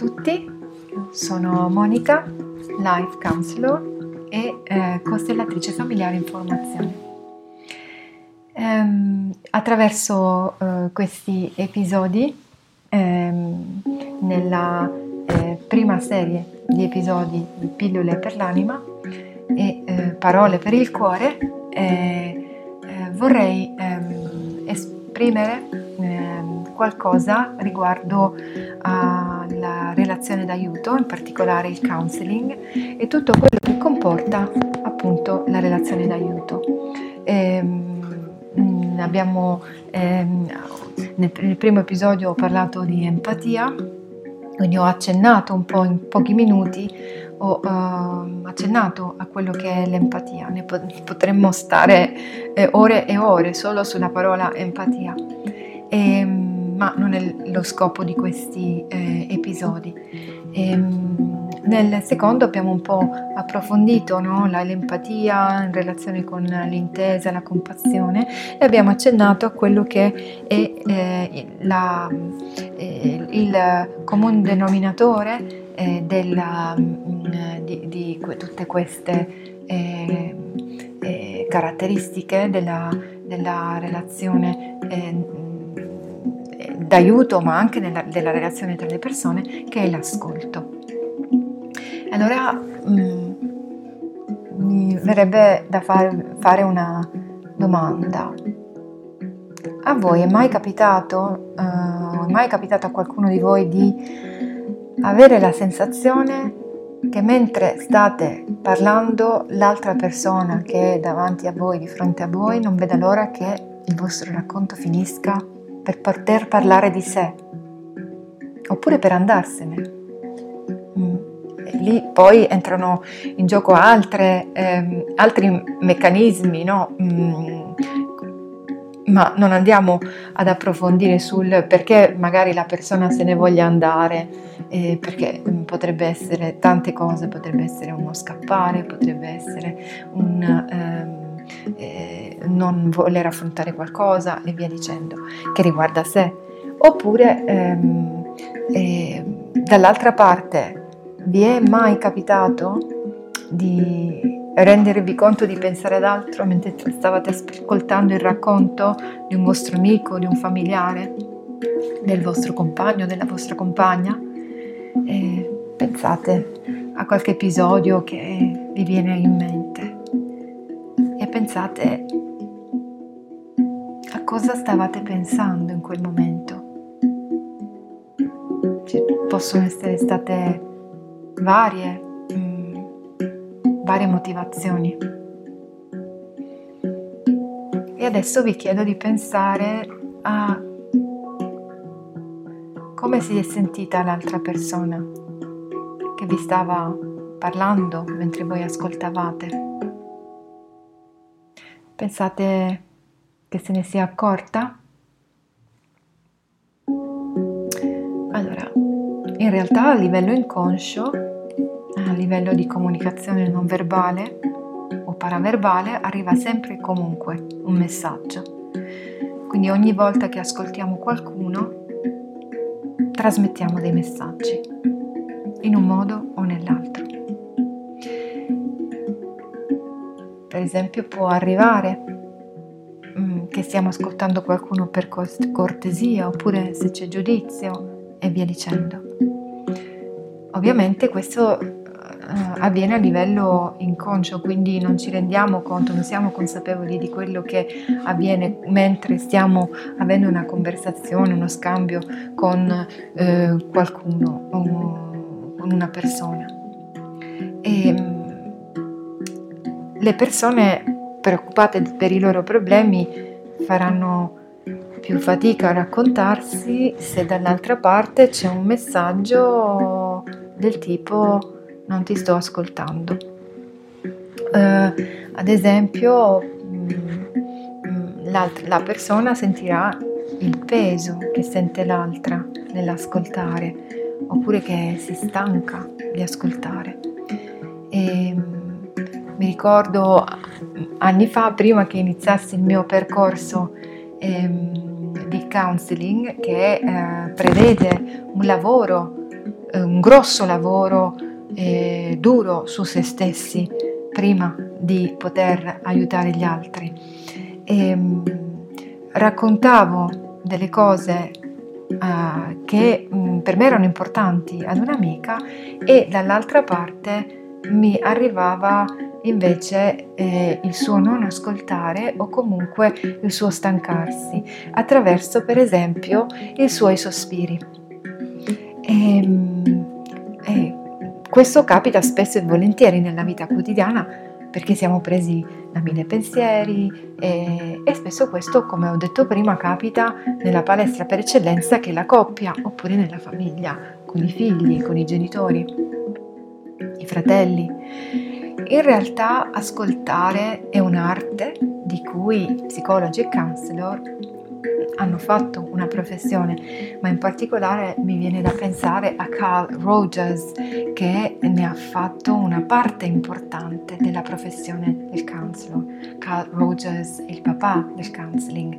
tutti, sono Monica, Life Counselor e eh, costellatrice familiare in formazione. Ehm, attraverso eh, questi episodi, ehm, nella eh, prima serie di episodi di Pillole per l'anima e eh, Parole per il cuore, eh, eh, vorrei ehm, esprimere qualcosa riguardo alla relazione d'aiuto, in particolare il counseling e tutto quello che comporta appunto la relazione d'aiuto. Ehm, abbiamo, ehm, nel, nel primo episodio ho parlato di empatia, quindi ho accennato un po' in pochi minuti, ho uh, accennato a quello che è l'empatia, ne potremmo stare eh, ore e ore solo sulla parola empatia. E, ehm, ma non è lo scopo di questi eh, episodi. Ehm, nel secondo abbiamo un po' approfondito no? l'empatia in relazione con l'intesa, la compassione e abbiamo accennato a quello che è eh, la, eh, il comune denominatore eh, della, mm, di, di, tutte queste eh, eh, caratteristiche della, della relazione d'aiuto ma anche nella, della relazione tra le persone che è l'ascolto. Allora mh, mm, mi verrebbe da far, fare una domanda. A voi è mai capitato, uh, è mai capitato a qualcuno di voi di avere la sensazione che mentre state parlando l'altra persona che è davanti a voi, di fronte a voi, non veda l'ora che il vostro racconto finisca per poter parlare di sé, oppure per andarsene. Mm. Lì poi entrano in gioco altre, ehm, altri meccanismi, no? Mm. ma non andiamo ad approfondire sul perché magari la persona se ne voglia andare, eh, perché potrebbe essere tante cose, potrebbe essere uno scappare, potrebbe essere un... Ehm, eh, non voler affrontare qualcosa e via dicendo, che riguarda sé. Oppure ehm, eh, dall'altra parte vi è mai capitato di rendervi conto di pensare ad altro mentre stavate ascoltando il racconto di un vostro amico, di un familiare, del vostro compagno, della vostra compagna? E pensate a qualche episodio che vi viene in mente pensate a cosa stavate pensando in quel momento. Ci possono essere state varie, mh, mm, varie motivazioni. E adesso vi chiedo di pensare a come si è sentita l'altra persona che vi stava parlando mentre voi ascoltavate. Pensate che se ne sia accorta? Allora, in realtà a livello inconscio, a livello di comunicazione non verbale o paraverbale, arriva sempre e comunque un messaggio. Quindi ogni volta che ascoltiamo qualcuno, trasmettiamo dei messaggi, in un modo o nell'altro. Per esempio può arrivare mm, che stiamo ascoltando qualcuno per cortesia oppure se c'è giudizio e via dicendo. Ovviamente questo uh, avviene a livello inconscio, quindi non ci rendiamo conto, non siamo consapevoli di quello che avviene mentre stiamo avendo una conversazione, uno scambio con uh, qualcuno, con una persona. E, le persone preoccupate per i loro problemi faranno più fatica a raccontarsi se dall'altra parte c'è un messaggio del tipo non ti sto ascoltando. Uh, ad esempio, mm, la persona sentirà il peso che sente l'altra nell'ascoltare, oppure che si stanca di ascoltare. E, mi ricordo anni fa, prima che iniziassi il mio percorso ehm, di counseling, che eh, prevede un lavoro eh, un grosso lavoro eh, duro su se stessi prima di poter aiutare gli altri. E, mh, raccontavo delle cose uh, che mh, per me erano importanti ad un'amica e dall'altra parte mi arrivava invece eh, il suo non ascoltare o comunque il suo stancarsi attraverso per esempio i suoi sospiri. E, ehm, e questo capita spesso e volentieri nella vita quotidiana perché siamo presi da mille pensieri e, e, spesso questo, come ho detto prima, capita nella palestra per eccellenza che è la coppia oppure nella famiglia, con i figli, con i genitori, fratelli. In realtà ascoltare è un'arte di cui psicologi e counselor hanno fatto una professione, ma in particolare mi viene da pensare a Carl Rogers che ne ha fatto una parte importante della professione del counselor. Carl Rogers è il papà del counseling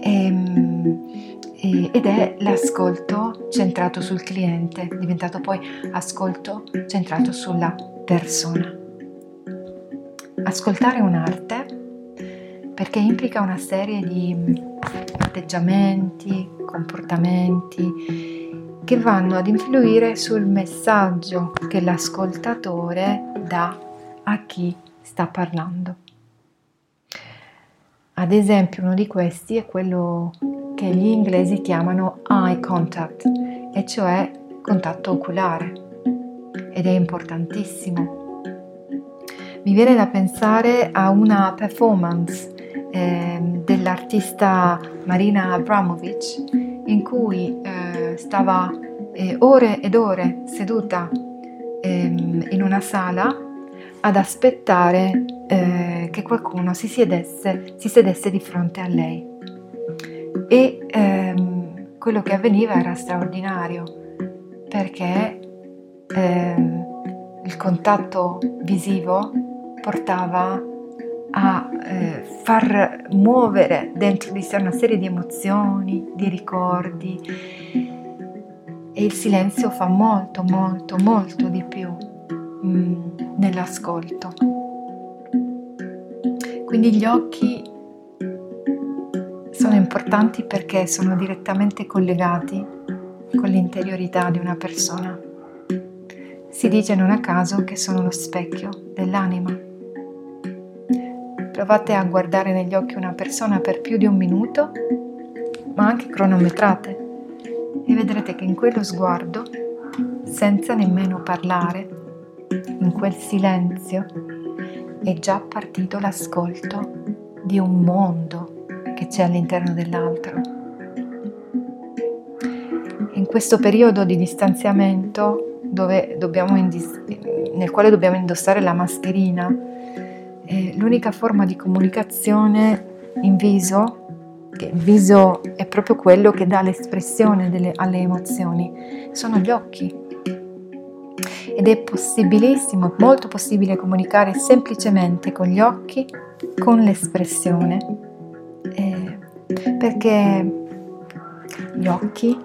ehm, e, ed è l'ascolto centrato sul cliente, diventato poi ascolto centrato sulla persona. Ascoltare è un'arte perché implica una serie di atteggiamenti, comportamenti che vanno ad influire sul messaggio che l'ascoltatore dà a chi sta parlando. Ad esempio uno di questi è quello che gli inglesi chiamano eye contact, e cioè contatto oculare, ed è importantissimo. Mi viene da pensare a una performance eh, dell'artista Marina Abramovic in cui eh, stava eh, ore ed ore seduta ehm, in una sala ad aspettare eh, che qualcuno si sedesse, si sedesse di fronte a lei. E ehm, quello che avveniva era straordinario perché ehm, il contatto visivo portava a eh, far muovere dentro di sé una serie di emozioni, di ricordi e il silenzio fa molto, molto, molto di più mm, nell'ascolto. Quindi gli occhi sono importanti perché sono direttamente collegati con l'interiorità di una persona. Si dice non a caso che sono lo specchio dell'anima. Provate a guardare negli occhi una persona per più di un minuto, ma anche cronometrate, e vedrete che in quello sguardo, senza nemmeno parlare, in quel silenzio, è già partito l'ascolto di un mondo c'è all'interno dell'altro. In questo periodo di distanziamento indis- nel quale dobbiamo indossare la mascherina, eh, l'unica forma di comunicazione in viso, che il viso è proprio quello che dà l'espressione delle, alle emozioni, sono gli occhi. Ed è possibilissimo, molto possibile comunicare semplicemente con gli occhi, con l'espressione, perché gli occhi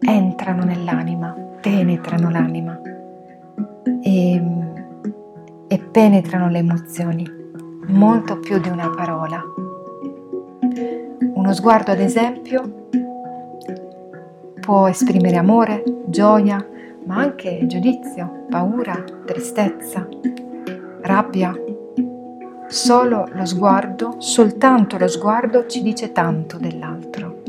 entrano nell'anima, penetrano l'anima. E, e penetrano le emozioni, molto più di una parola. Uno sguardo, ad esempio, può esprimere amore, gioia, ma anche giudizio, paura, tristezza, rabbia. Solo lo sguardo, soltanto lo sguardo ci dice tanto dell'altro.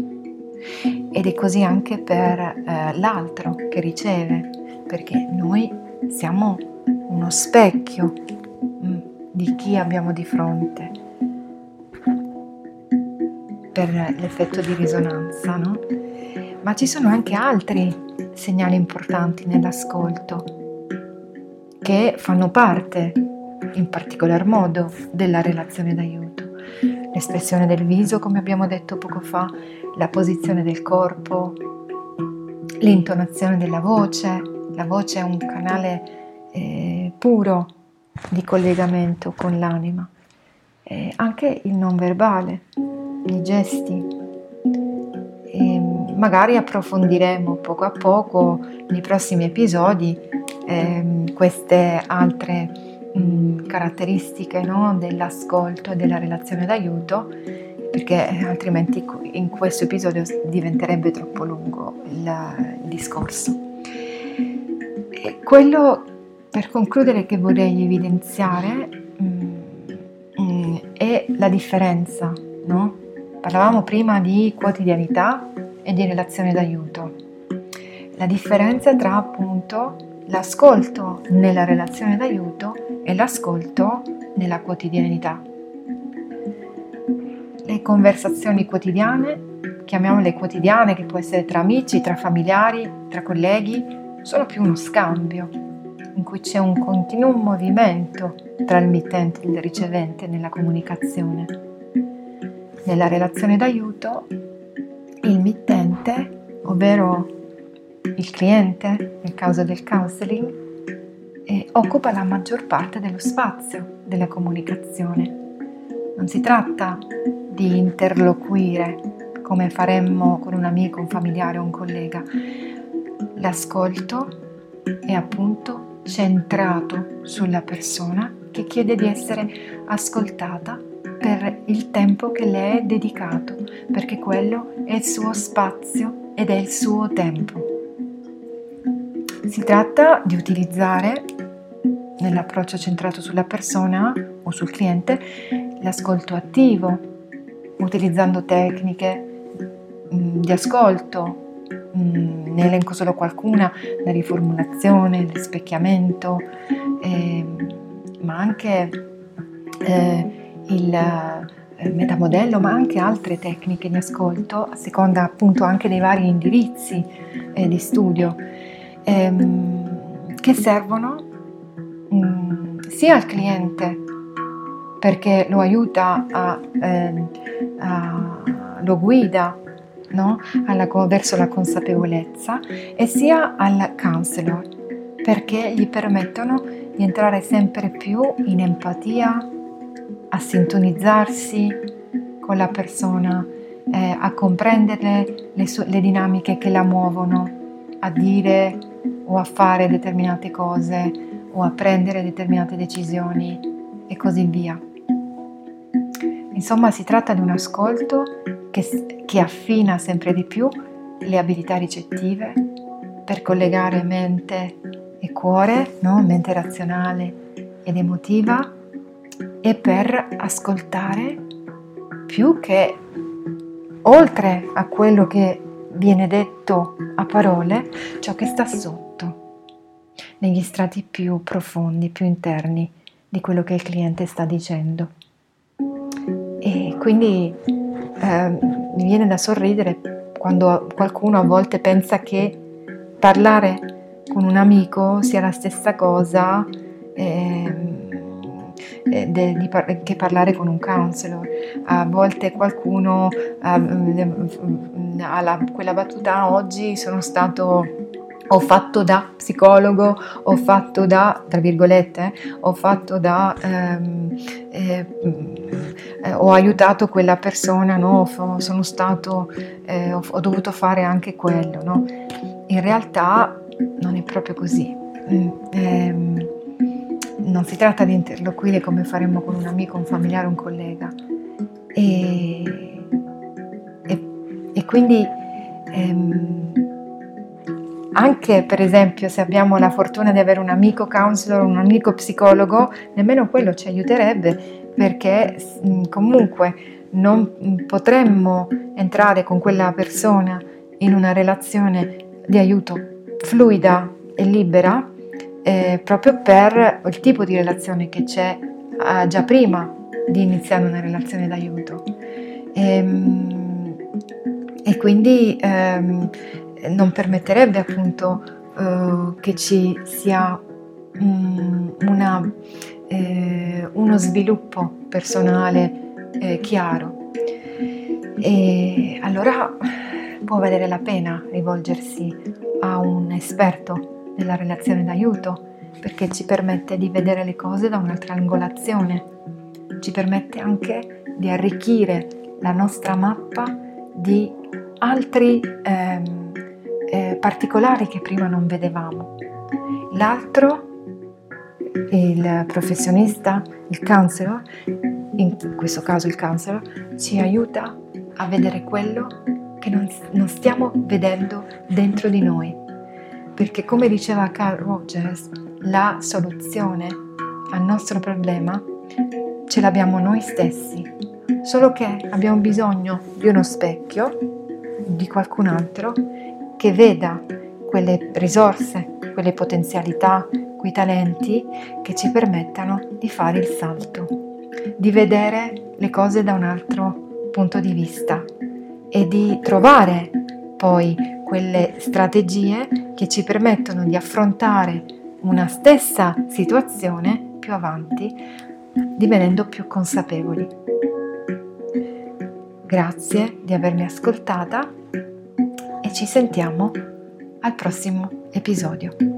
Ed è così anche per eh, l'altro che riceve, perché noi siamo uno specchio mm, di chi abbiamo di fronte per l'effetto di risonanza, no? Ma ci sono anche altri segnali importanti nell'ascolto che fanno parte in particolar modo della relazione d'aiuto. L'espressione del viso, come abbiamo detto poco fa, la posizione del corpo, l'intonazione della voce. La voce è un canale eh, puro di collegamento con l'anima, eh, anche il non verbale, i gesti, eh, magari approfondiremo poco a poco nei prossimi episodi eh, queste altre mh, caratteristiche no, dell'ascolto e della relazione d'aiuto perché altrimenti in questo episodio diventerebbe troppo lungo il, il discorso. E quello per concludere che vorrei evidenziare mh, mh, mm, è la differenza, no? Parlavamo prima di quotidianità e di relazione d'aiuto. La differenza tra appunto l'ascolto nella relazione d'aiuto e l'ascolto nella quotidianità. Le conversazioni quotidiane, chiamiamole quotidiane, che può essere tra amici, tra familiari, tra colleghi, sono più uno scambio in cui c'è un continuo movimento tra il mittente e il ricevente nella comunicazione. Nella relazione d'aiuto il mittente, ovvero il cliente nel caso del counseling, eh, occupa la maggior parte dello spazio della comunicazione. Non si tratta di interloquire come faremmo con un amico, un familiare o un collega. L'ascolto è appunto centrato sulla persona che chiede di essere ascoltata per il tempo che le è dedicato, perché quello è il suo spazio ed è il suo tempo. Si tratta di utilizzare nell'approccio centrato sulla persona o sul cliente l'ascolto attivo, utilizzando tecniche mm, di ascolto, mm, ne elenco solo qualcuna, la riformulazione, il rispecchiamento, eh, ma anche eh, il eh, metamodello, ma anche altre tecniche di ascolto, a seconda appunto anche dei vari indirizzi eh, di studio, ehm, che servono mh, mm, sia al cliente perché lo aiuta a, eh, a lo guida no? Alla, verso la consapevolezza e sia al counselor perché gli permettono di entrare sempre più in empatia a sintonizzarsi con la persona, eh, a comprendere le, su- le dinamiche che la muovono a dire o a fare determinate cose o a prendere determinate decisioni e così via. Insomma, si tratta di un ascolto che, che affina sempre di più le abilità ricettive per collegare mente e cuore, no? mente razionale ed emotiva e per ascoltare più che oltre a quello che viene detto a parole, ciò che sta sotto, negli strati più profondi, più interni di quello che il cliente sta dicendo. E quindi eh, mi viene da sorridere quando qualcuno a volte pensa che parlare con un amico sia la stessa cosa. Eh, eh, de, di, che parlare con un counselor. A volte qualcuno ha eh, quella battuta oggi sono stato ho fatto da psicologo, ho fatto da, tra virgolette, ho fatto da, ehm, eh, eh, ho aiutato quella persona, no? sono stato, eh, ho, ho, dovuto fare anche quello, no? In realtà non è proprio così. Mm, ehm, non si tratta di interloquire come faremmo con un amico, un familiare, un collega. E, e, e quindi ehm, anche per esempio se abbiamo la fortuna di avere un amico counselor, un amico psicologo, nemmeno quello ci aiuterebbe perché comunque non potremmo entrare con quella persona in una relazione di aiuto fluida e libera eh, proprio per il tipo di relazione che c'è eh, già prima di iniziare una relazione d'aiuto. E, ehm, e quindi ehm, non permetterebbe appunto eh, che ci sia um, una, eh, uno sviluppo personale eh, chiaro. E allora può valere la pena rivolgersi a un esperto nella relazione d'aiuto perché ci permette di vedere le cose da un'altra angolazione, ci permette anche di arricchire la nostra mappa di altri ehm, eh, particolari che prima non vedevamo. L'altro, il professionista, il counselor, in questo caso il counselor, ci aiuta a vedere quello che non, non stiamo vedendo dentro di noi. Perché come diceva Carl Rogers, la soluzione al nostro problema ce l'abbiamo noi stessi, solo che abbiamo bisogno di uno specchio, di qualcun altro che veda quelle risorse, quelle potenzialità, quei talenti che ci permettano di fare il salto, di vedere le cose da un altro punto di vista e di trovare poi quelle strategie che ci permettono di affrontare una stessa situazione più avanti, divenendo più consapevoli. Grazie di avermi ascoltata e ci sentiamo al prossimo episodio.